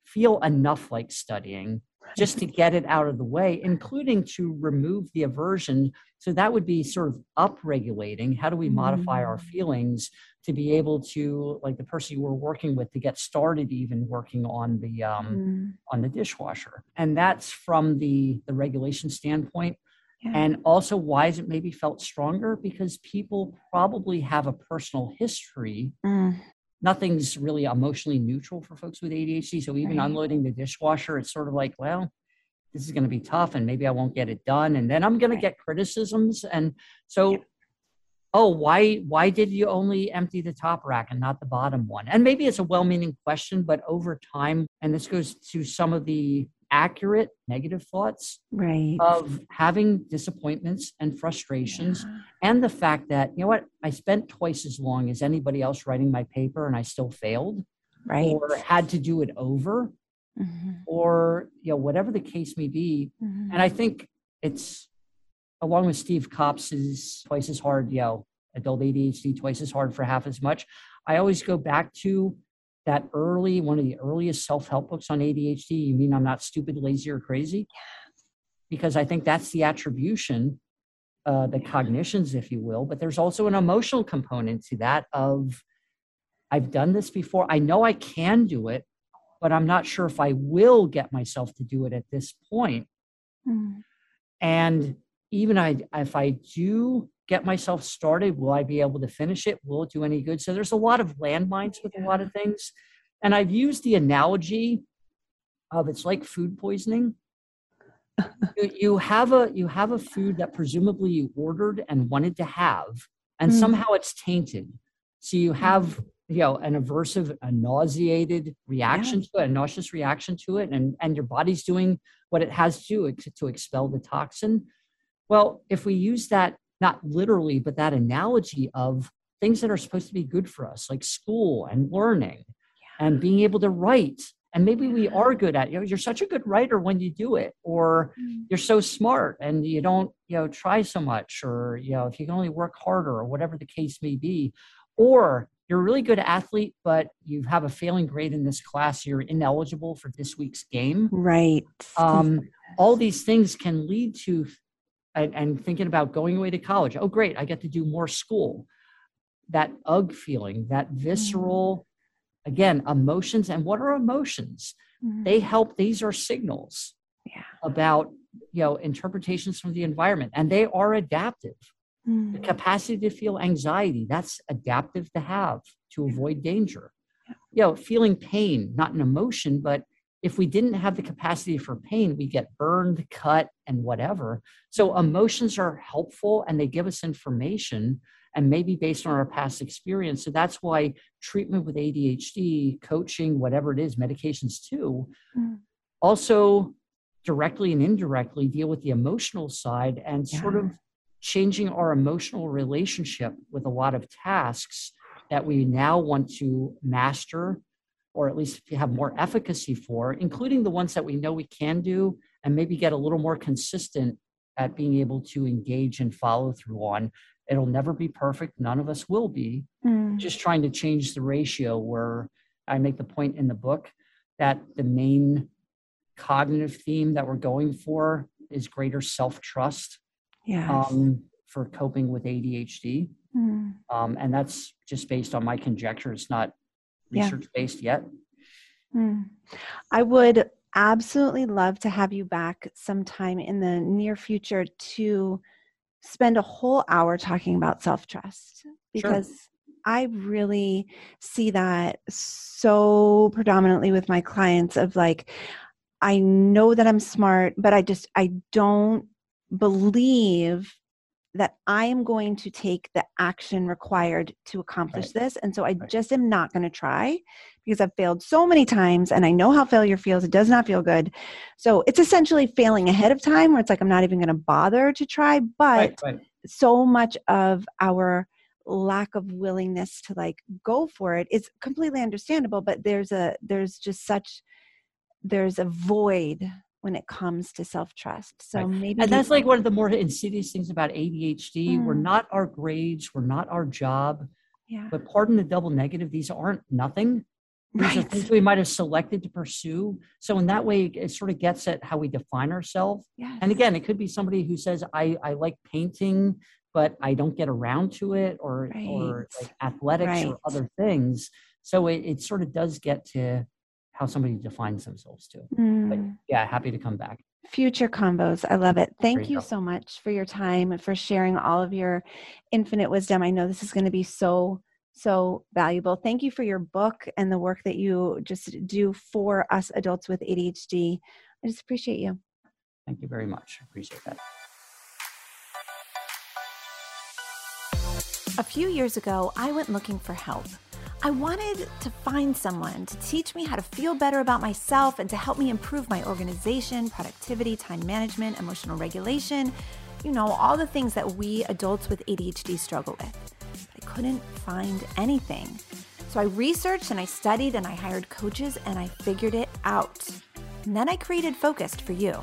feel enough like studying just to get it out of the way, including to remove the aversion. So that would be sort of upregulating. How do we modify our mm. feelings to be able to, like the person you were working with, to get started even working on the um, mm. on the dishwasher? And that's from the the regulation standpoint. Yeah. And also, why is it maybe felt stronger? Because people probably have a personal history mm nothing's really emotionally neutral for folks with ADHD. So even right. unloading the dishwasher, it's sort of like, well, this is going to be tough and maybe I won't get it done. And then I'm going right. to get criticisms. And so, oh, why, why did you only empty the top rack and not the bottom one? And maybe it's a well-meaning question, but over time, and this goes to some of the accurate negative thoughts right of having disappointments and frustrations yeah. and the fact that you know what i spent twice as long as anybody else writing my paper and i still failed right. or had to do it over mm-hmm. or you know whatever the case may be mm-hmm. and i think it's along with steve Kopps's twice as hard you know adult adhd twice as hard for half as much i always go back to that early one of the earliest self-help books on adhd you mean i'm not stupid lazy or crazy? Because i think that's the attribution uh, the cognitions if you will but there's also an emotional component to that of i've done this before i know i can do it but i'm not sure if i will get myself to do it at this point. Mm. and even I, if i do get myself started will i be able to finish it? Will it do any good? So there's a lot of landmines with a lot of things. And i've used the analogy of it's like food poisoning. You, you have a you have a food that presumably you ordered and wanted to have and mm. somehow it's tainted. So you have you know an aversive a nauseated reaction yeah. to it a nauseous reaction to it and and your body's doing what it has to do to, to expel the toxin. Well if we use that not literally but that analogy of things that are supposed to be good for us like school and learning yeah. and being able to write. And maybe we are good at you know you're such a good writer when you do it or mm. you're so smart and you don't you know try so much or you know if you can only work harder or whatever the case may be. Or you're a really good athlete but you have a failing grade in this class you're ineligible for this week's game. Right. Um, all these things can lead to and, and thinking about going away to college oh great i get to do more school that ugh feeling that visceral again emotions and what are emotions mm-hmm. they help these are signals yeah. about you know interpretations from the environment and they are adaptive mm-hmm. the capacity to feel anxiety that's adaptive to have to avoid danger yeah. you know feeling pain not an emotion but if we didn't have the capacity for pain we get burned cut and whatever so emotions are helpful and they give us information and maybe based on our past experience. So that's why treatment with ADHD, coaching, whatever it is, medications too, mm. also directly and indirectly deal with the emotional side and yeah. sort of changing our emotional relationship with a lot of tasks that we now want to master or at least if you have more efficacy for, including the ones that we know we can do and maybe get a little more consistent at being able to engage and follow through on It'll never be perfect. None of us will be. Mm. Just trying to change the ratio where I make the point in the book that the main cognitive theme that we're going for is greater self trust yes. um, for coping with ADHD. Mm. Um, and that's just based on my conjecture. It's not research yeah. based yet. Mm. I would absolutely love to have you back sometime in the near future to spend a whole hour talking about self trust because sure. I really see that so predominantly with my clients of like, I know that I'm smart, but I just, I don't believe that I am going to take the action required to accomplish right. this. And so I right. just am not going to try because I've failed so many times and I know how failure feels. It does not feel good. So it's essentially failing ahead of time where it's like I'm not even going to bother to try. But right, so much of our lack of willingness to like go for it is completely understandable but there's a there's just such there's a void when it comes to self-trust so right. maybe and that's like one of the more insidious things about adhd mm. we're not our grades we're not our job yeah. but pardon the double negative these aren't nothing these right. are things we might have selected to pursue so in that way it sort of gets at how we define ourselves yes. and again it could be somebody who says i i like painting but i don't get around to it or right. or like athletics or other things so it, it sort of does get to how somebody defines themselves too. Mm. But yeah, happy to come back. Future combos. I love it. Thank you, you so much for your time and for sharing all of your infinite wisdom. I know this is going to be so, so valuable. Thank you for your book and the work that you just do for us adults with ADHD. I just appreciate you. Thank you very much. I appreciate that. A few years ago, I went looking for help. I wanted to find someone to teach me how to feel better about myself and to help me improve my organization, productivity, time management, emotional regulation you know, all the things that we adults with ADHD struggle with. I couldn't find anything. So I researched and I studied and I hired coaches and I figured it out. And then I created Focused for you.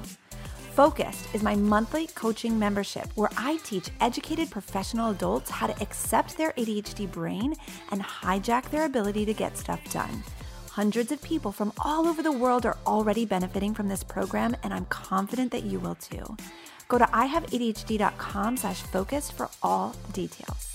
Focused is my monthly coaching membership where I teach educated professional adults how to accept their ADHD brain and hijack their ability to get stuff done. Hundreds of people from all over the world are already benefiting from this program, and I'm confident that you will too. Go to ihaveadhd.com slash focused for all the details.